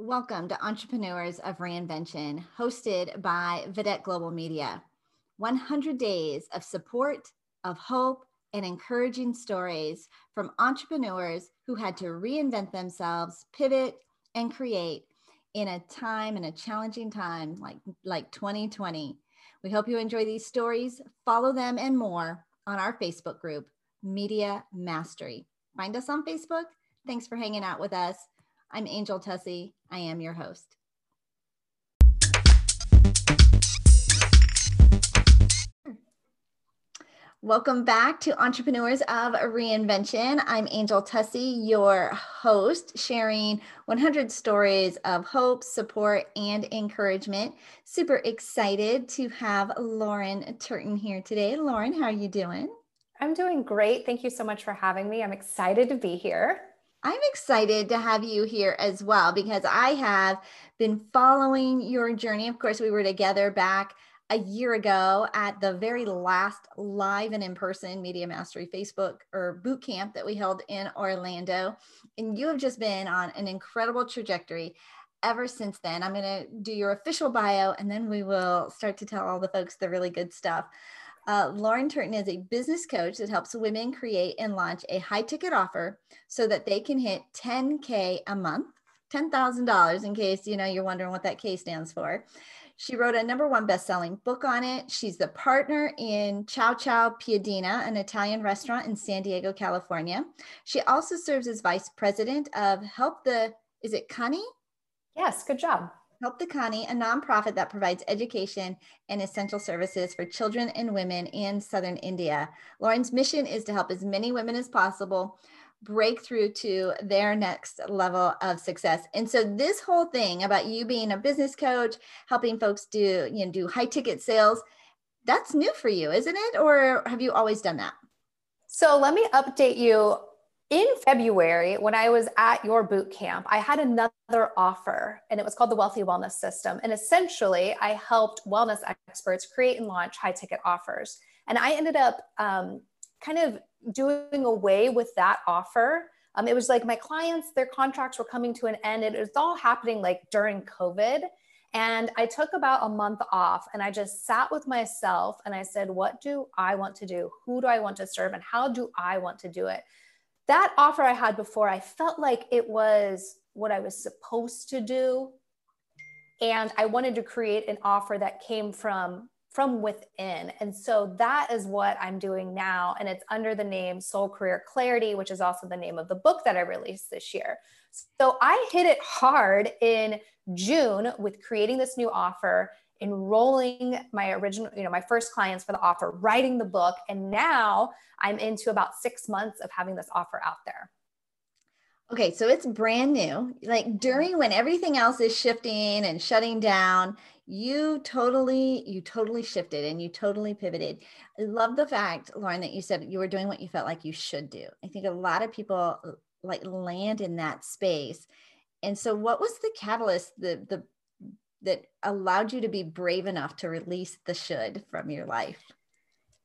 Welcome to Entrepreneurs of Reinvention, hosted by Vedette Global Media. 100 days of support, of hope, and encouraging stories from entrepreneurs who had to reinvent themselves, pivot, and create in a time, in a challenging time like, like 2020. We hope you enjoy these stories. Follow them and more on our Facebook group, Media Mastery. Find us on Facebook. Thanks for hanging out with us. I'm Angel Tuccy. I am your host. Welcome back to Entrepreneurs of Reinvention. I'm Angel Tuccy, your host, sharing 100 stories of hope, support, and encouragement. Super excited to have Lauren Turton here today. Lauren, how are you doing? I'm doing great. Thank you so much for having me. I'm excited to be here. I'm excited to have you here as well because I have been following your journey. Of course, we were together back a year ago at the very last live and in person Media Mastery Facebook or boot camp that we held in Orlando. And you have just been on an incredible trajectory ever since then. I'm going to do your official bio and then we will start to tell all the folks the really good stuff. Uh, Lauren Turton is a business coach that helps women create and launch a high ticket offer so that they can hit 10K a month, $10,000 in case, you know, you're wondering what that K stands for. She wrote a number one best-selling book on it. She's the partner in Ciao Ciao Piadina, an Italian restaurant in San Diego, California. She also serves as vice president of Help the, is it Connie? Yes, good job. Help the Kani, a nonprofit that provides education and essential services for children and women in Southern India. Lauren's mission is to help as many women as possible break through to their next level of success. And so this whole thing about you being a business coach, helping folks do, you know, do high ticket sales, that's new for you, isn't it? Or have you always done that? So let me update you in February, when I was at your boot camp, I had another offer and it was called the Wealthy Wellness System. And essentially, I helped wellness experts create and launch high ticket offers. And I ended up um, kind of doing away with that offer. Um, it was like my clients, their contracts were coming to an end. It was all happening like during COVID. And I took about a month off and I just sat with myself and I said, What do I want to do? Who do I want to serve? And how do I want to do it? That offer I had before, I felt like it was what I was supposed to do. And I wanted to create an offer that came from from within. And so that is what I'm doing now. And it's under the name Soul Career Clarity, which is also the name of the book that I released this year. So I hit it hard in June with creating this new offer enrolling my original, you know, my first clients for the offer, writing the book. And now I'm into about six months of having this offer out there. Okay, so it's brand new. Like during when everything else is shifting and shutting down, you totally, you totally shifted and you totally pivoted. I love the fact, Lauren, that you said you were doing what you felt like you should do. I think a lot of people like land in that space. And so what was the catalyst, the the that allowed you to be brave enough to release the should from your life?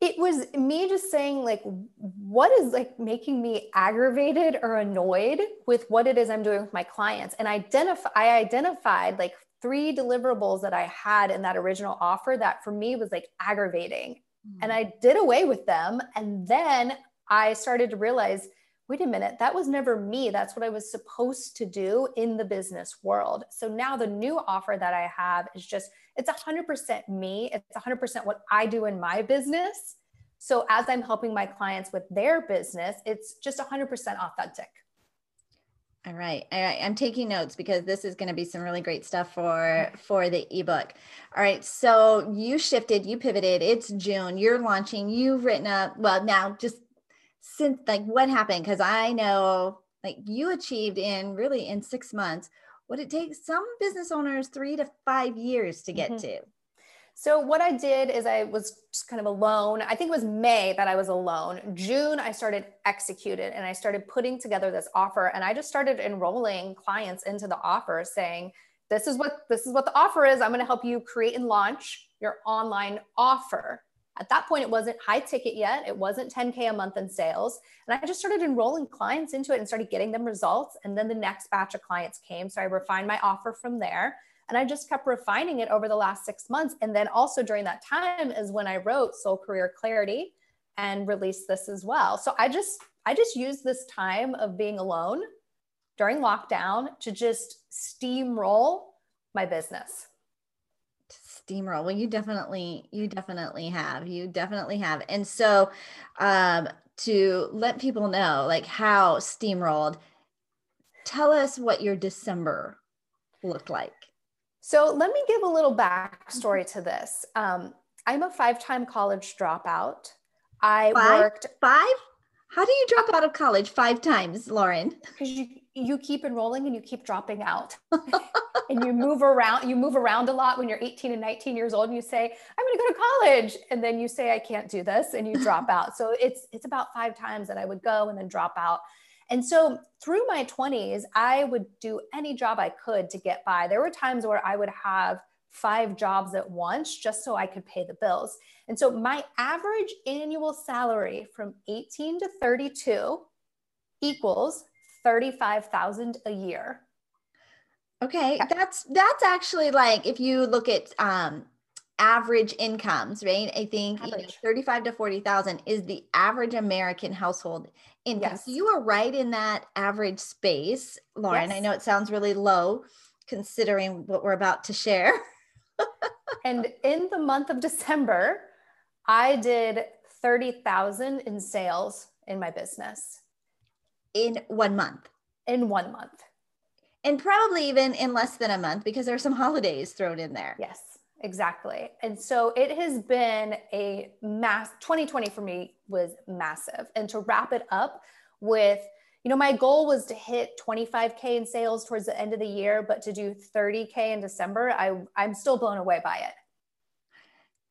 It was me just saying, like, what is like making me aggravated or annoyed with what it is I'm doing with my clients? And identify, I identified like three deliverables that I had in that original offer that for me was like aggravating. Mm-hmm. And I did away with them. And then I started to realize wait a minute, that was never me. That's what I was supposed to do in the business world. So now the new offer that I have is just, it's 100% me. It's 100% what I do in my business. So as I'm helping my clients with their business, it's just 100% authentic. All right. I, am taking notes because this is going to be some really great stuff for for the ebook. All right. So you shifted, you pivoted. It's June. You're launching. You've written a well. Now, just since like what happened? Because i know like you achieved in really in six months what it takes some business owners three to five years to get mm-hmm. to. So what i did is i was just kind of alone. I think it was may that i was alone. June i started executed and i started putting together this offer and i just started enrolling clients into the offer saying this is what this is what the offer is. I'm going to help you create and launch your online offer At that point, it wasn't high ticket yet. It wasn't 10K a month in sales. And I just started enrolling clients into it and started getting them results. And then the next batch of clients came. So I refined my offer from there. And I just kept refining it over the last six months. And then also during that time is when I wrote Soul Career Clarity and released this as well. So I just, I just used this time of being alone during lockdown to just steamroll my business steamroll. Well you definitely you definitely have you definitely have. And so um to let people know like how steamrolled tell us what your december looked like. So let me give a little backstory to this. Um, i'm a five-time college dropout. I five? worked five? How do you drop out of college five times lauren? Because you you keep enrolling and you keep dropping out. And you move around you move around a lot when you're 18 and 19 years old and you say i'm going to go to college. And then you say i can't do this and you drop out. So it's it's about five times that i would go and then drop out. And so through my 20s i would do any job i could to get by. There were times where i would have five jobs at once just so i could pay the bills. And so my average annual salary from 18 to 32 equals 35,000 a year. Okay, that's that's actually like if you look at um average incomes, right? I think 35 to 40,000 is the average American household income. Yes. So you are right in that average space, Lauren. Yes. I know it sounds really low considering what we're about to share. and in the month of December, I did 30,000 in sales in my business in one month. In one month. And probably even in less than a month because there are some holidays thrown in there. Yes, exactly. And so it has been a mass 2020 for me was massive. And to wrap it up with, you know, my goal was to hit 25K in sales towards the end of the year, but to do 30K in December, I, I'm still blown away by it.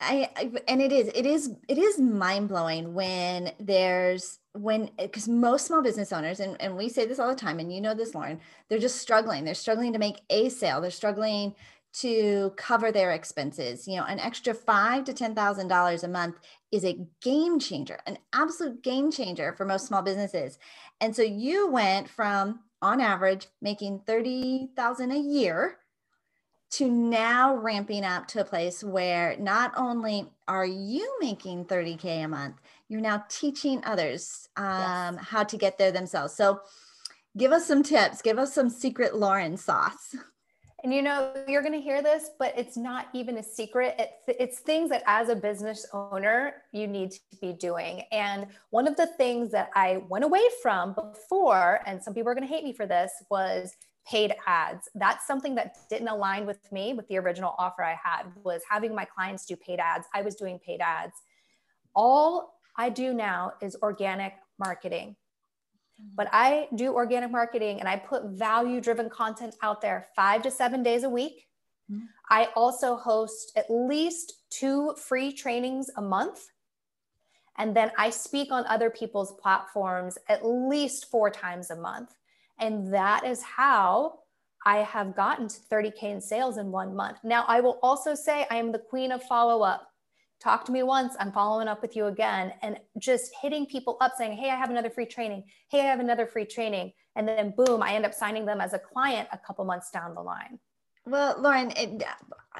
I, I, and it is it is it is mind blowing when there's when eh, because most small business owners and, and we say this all the time and you know this lauren they're just struggling. They're struggling to make a sale. They're struggling to cover their expenses. You know an extra five to ten thousand dollars a month is a game changer an absolute game changer for most small businesses. And so you went from on average making 30000 a year to now ramping up to a place where not only are you making 30K a month, you're now teaching others um, yes. how to get there themselves. So give us some tips, give us some secret Lauren sauce. And you know, you're going to hear this, but it's not even a secret. It's, it's things that as a business owner, you need to be doing. And one of the things that I went away from before, and some people are going to hate me for this, was paid ads. That's something that didn't align with me with the original offer I had was having my clients do paid ads. I was doing paid ads. All I do now is organic marketing. But I do organic marketing and I put value driven content out there 5 to 7 days a week. Mm-hmm. I also host at least two free trainings a month. And then I speak on other people's platforms at least four times a month. And that is how I have gotten to 30K in sales in one month. Now, I will also say I am the queen of follow up. Talk to me once, I'm following up with you again, and just hitting people up saying, Hey, I have another free training. Hey, I have another free training. And then boom, I end up signing them as a client a couple months down the line. Well, Lauren, it,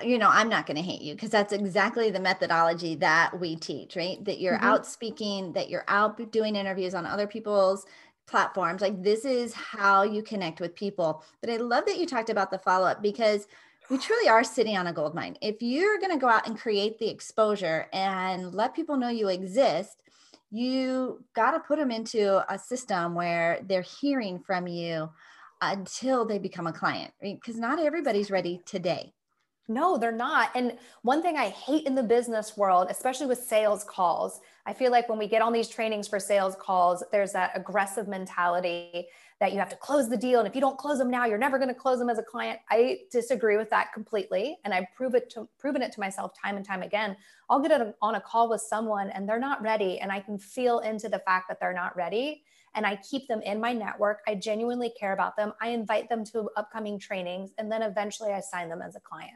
you know, I'm not going to hate you because that's exactly the methodology that we teach, right? That you're mm-hmm. out speaking, that you're out doing interviews on other people's platforms. Like this is how you connect with people. But I love that you talked about the follow up because we truly are sitting on a gold mine. If you're going to go out and create the exposure and let people know you exist, you got to put them into a system where they're hearing from you until they become a client, right? Because not everybody's ready today. No, they're not. And one thing I hate in the business world, especially with sales calls, I feel like when we get on these trainings for sales calls, there's that aggressive mentality that you have to close the deal. And if you don't close them now, you're never going to close them as a client. I disagree with that completely. And I've prove it to, proven it to myself time and time again. I'll get on a call with someone and they're not ready. And I can feel into the fact that they're not ready. And I keep them in my network. I genuinely care about them. I invite them to upcoming trainings. And then eventually I sign them as a client.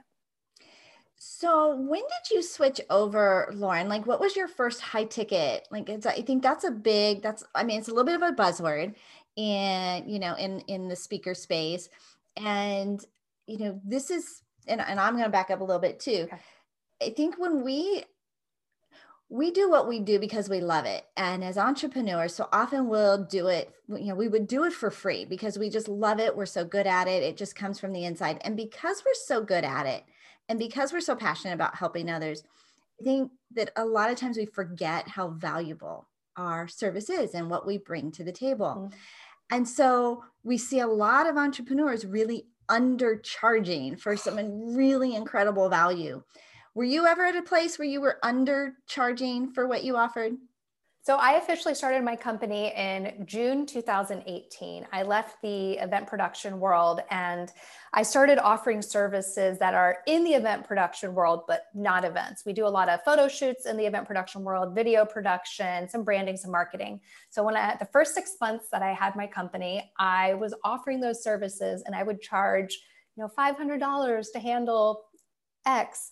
So when did you switch over, Lauren? Like what was your first high ticket? Like it's I think that's a big that's I mean it's a little bit of a buzzword and you know in in the speaker space. And you know, this is and, and I'm gonna back up a little bit too. Okay. I think when we we do what we do because we love it and as entrepreneurs so often we'll do it you know we would do it for free because we just love it we're so good at it it just comes from the inside and because we're so good at it and because we're so passionate about helping others i think that a lot of times we forget how valuable our service is and what we bring to the table mm-hmm. and so we see a lot of entrepreneurs really undercharging for some really incredible value were you ever at a place where you were undercharging for what you offered? So I officially started my company in June 2018. I left the event production world and I started offering services that are in the event production world, but not events. We do a lot of photo shoots in the event production world, video production, some branding, some marketing. So when I the first six months that I had my company, I was offering those services and I would charge, you know, $500 to handle X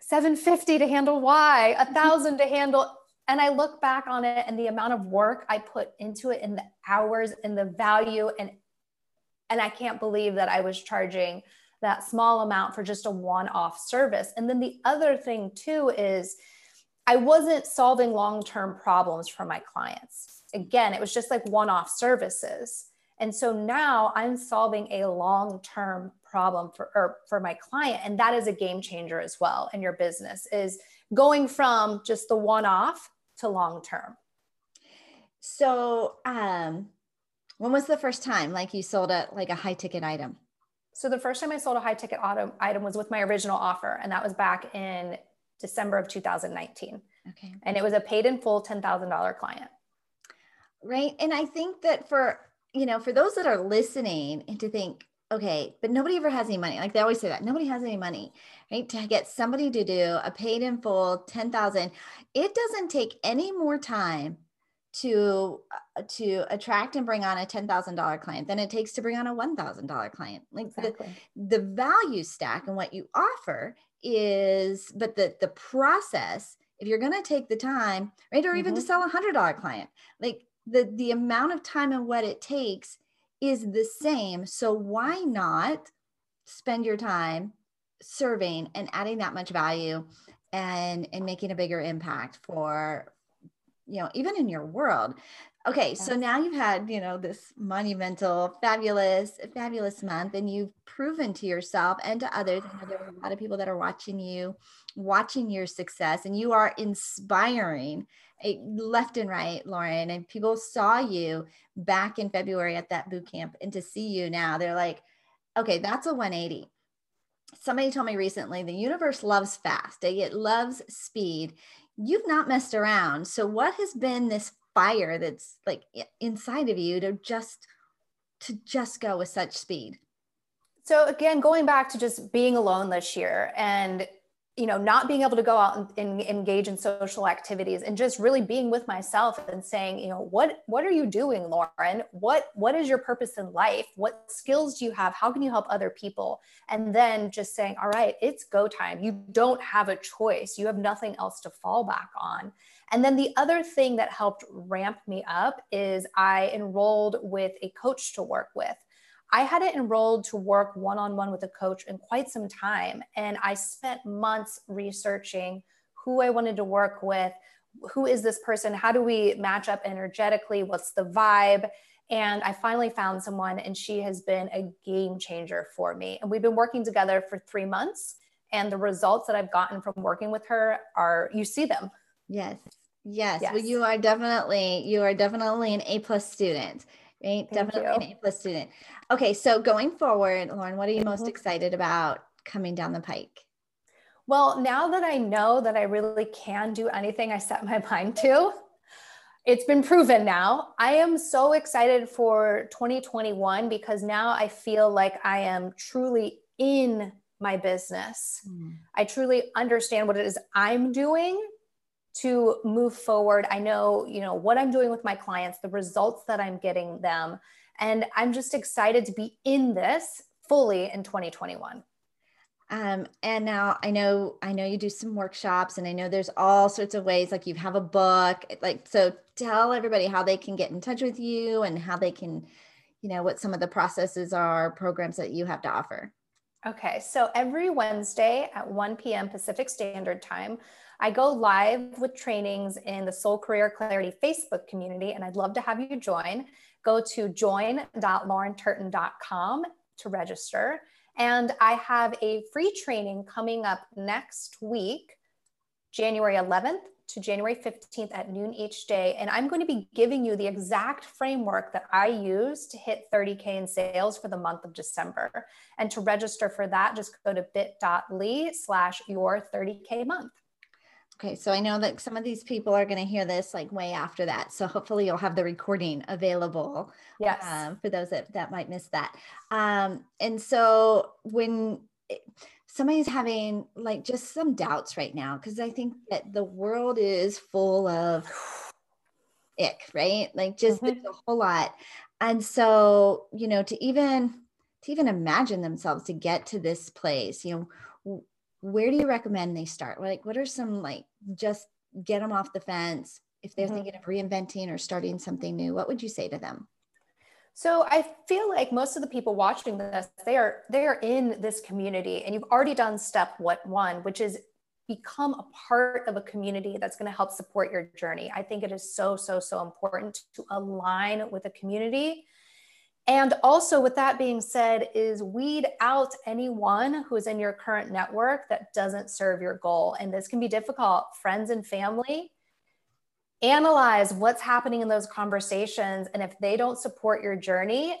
750 to handle Y, a thousand to handle. And I look back on it and the amount of work I put into it and the hours and the value and and I can't believe that I was charging that small amount for just a one-off service. And then the other thing too is I wasn't solving long-term problems for my clients. Again, it was just like one-off services. And so now I'm solving a long-term problem for or for my client and that is a game changer as well in your business is going from just the one off to long term so um when was the first time like you sold a like a high ticket item? So the first time i sold a high ticket item, item was with my original offer and that was back in december of 2019 okay. And it was a paid in full $10000 client. Right and i think that for you know for those that are listening and to think okay, but nobody ever has any money. Like they always say that nobody has any money, right? To get somebody to do a paid in full 10,000, it doesn't take any more time to uh, to attract and bring on a $10,000 client than it takes to bring on a $1,000 client. Like exactly. the, the value stack and what you offer is but the the process if you're going to take the time, right, or mm-hmm. even to mm-hmm. sell a $100 client, like the the amount of time and what it takes is the same. So why not spend your time serving and adding that much value and and making a bigger impact for you know even in your world okay yes. so now you've had you know this monumental fabulous fabulous month and you've proven to yourself and to others and there are a lot of people that are watching you watching your success and you are inspiring eh, left and right, Lauren, and people saw you back in February at that boot camp, and to see you now, they're like, okay, that's a 180. Somebody told me recently the universe loves fast, eh, it loves speed. You've not messed around. So, what has been this fire that's like inside of you to just to just go with such speed? So again, going back to just being alone this year and you know not being able to go out and, and, engage in social activities and just really being with myself and saying you know what what are you doing lauren? What what is your purpose in life? What skills do you have? How can you help other people? And then just saying all right it's go time. You don't have a choice. You have nothing else to fall back on and then the other thing that helped ramp me up is i enrolled with a coach to work with I hadn't enrolled to work one on one with a coach in quite some time. And I spent months researching who I wanted to work with. Who is this person? How do we match up energetically? What's the vibe? And I finally found someone, and she has been a game changer for me. And we've been working together for three months. And the results that I've gotten from working with her are you see them. Yes. Yes. yes. Well, you are definitely, you are definitely an A plus student right? Thank Definitely you. an A plus student. Okay, so going forward, Lauren, what are you most mm-hmm. excited about coming down the pike? Well, now that I know that I really can do anything I set my mind to, it's been proven now. I am so excited for 2021 because now I feel like I am truly in my business. Mm. I truly understand what it is I'm doing to move forward. I know, you know, what I'm doing with my clients, the results that I'm getting them, and I'm just excited to be in this fully in 2021. Um, and now I know I know you do some workshops, and I know there's all sorts of ways. Like you have a book, like so. Tell everybody how they can get in touch with you and how they can, you know, what some of the processes are, programs that you have to offer. Okay, so every Wednesday at 1 p.m. Pacific Standard Time, I go live with trainings in the Soul Career Clarity Facebook community, and I'd love to have you join. Go to join.laurenturton.com to register. And I have a free training coming up next week, January 11th to January 15th at noon each day. And I'm going to be giving you the exact framework that I use to hit 30K in sales for the month of December. And to register for that, just go to bit.ly slash your 30K month. Okay, so I know that some of these people are going to hear this like way after that. So hopefully you'll have the recording available. Yes. Um, for those that, that might miss that. Um, and so when somebody's having like just some doubts right now, because I think that the world is full of ick, right? Like just mm-hmm. a whole lot. And so, you know, to even to even imagine themselves to get to this place, you know, where do you recommend they start? Like, what are some like just get them off the fence if they're mm-hmm. thinking of reinventing or starting something new? What would you say to them? So I feel like most of the people watching this, they are they are in this community, and you've already done step what one, which is become a part of a community that's going to help support your journey. I think it is so so so important to align with a community and also, with that being said, is weed out anyone who's in your current network that doesn't serve your goal. And this can be difficult. Friends and family, analyze what's happening in those conversations. And if they don't support your journey,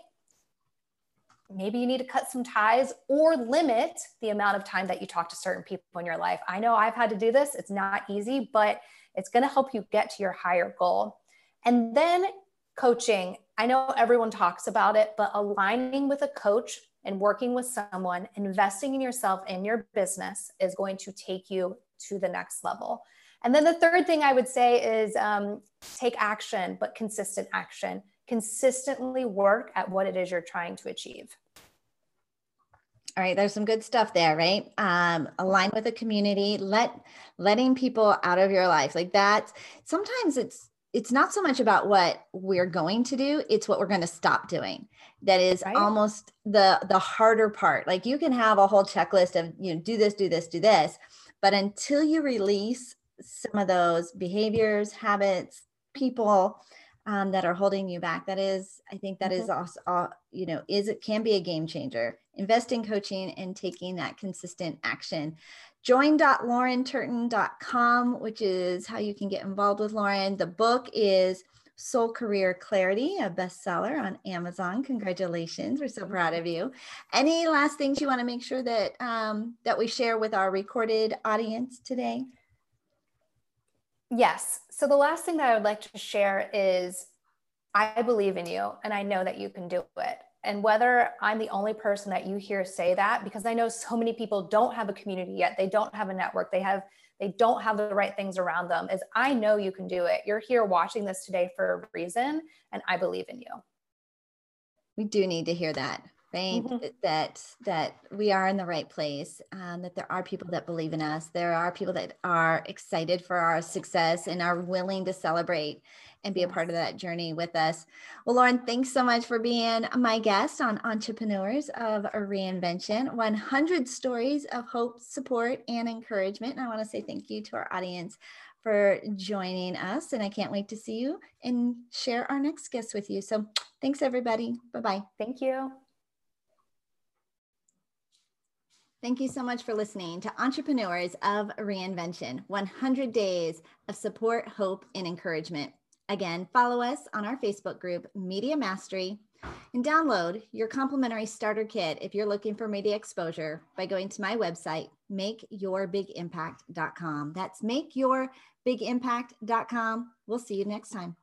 maybe you need to cut some ties or limit the amount of time that you talk to certain people in your life. I know I've had to do this, it's not easy, but it's going to help you get to your higher goal. And then coaching I know everyone talks about it, but aligning with a coach and working with someone, investing in yourself and your business is going to take you to the next level. And then the third thing I would say is um, take action, but consistent action. Consistently work at what it is you're trying to achieve. All right, there's some good stuff there, right? Um, align with the community, let letting people out of your life like that. Sometimes it's it's not so much about what we're going to do it's what we're going to stop doing that is right. almost the the harder part like you can have a whole checklist of you know do this do this do this but until you release some of those behaviors habits people um, that are holding you back that is i think that mm-hmm. is also uh, you know is it can be a game changer invest in coaching and taking that consistent action join.laurenturton.com, which is how you can get involved with Lauren. The book is Soul Career Clarity, a bestseller on Amazon. Congratulations. We're so proud of you. Any last things you want to make sure that um, that we share with our recorded audience today? Yes. So the last thing that I would like to share is I believe in you and I know that you can do it and whether I'm the only person that you hear say that, because I know so many people don't have a community yet, they don't have a network, they have they don't have the right things around them, is I know you can do it. You're here watching this today for a reason, and I believe in you. We do need to hear that right mm-hmm. that that we are in the right place um, that there are people that believe in us. There are people that are excited for our success and are willing to celebrate and be a part of that journey with us. Well lauren thanks so much for being my guest on entrepreneurs of a reinvention. 100 stories of hope support and encouragement. And i want to say thank you to our audience for joining us and i can't wait to see you and share our next guest with you. So thanks everybody. Bye bye thank you Thank you so much for listening to Entrepreneurs of Reinvention 100 Days of Support, Hope, and Encouragement. Again, follow us on our Facebook group, Media Mastery, and download your complimentary starter kit if you're looking for media exposure by going to my website, makeyourbigimpact.com. That's makeyourbigimpact.com. We'll see you next time.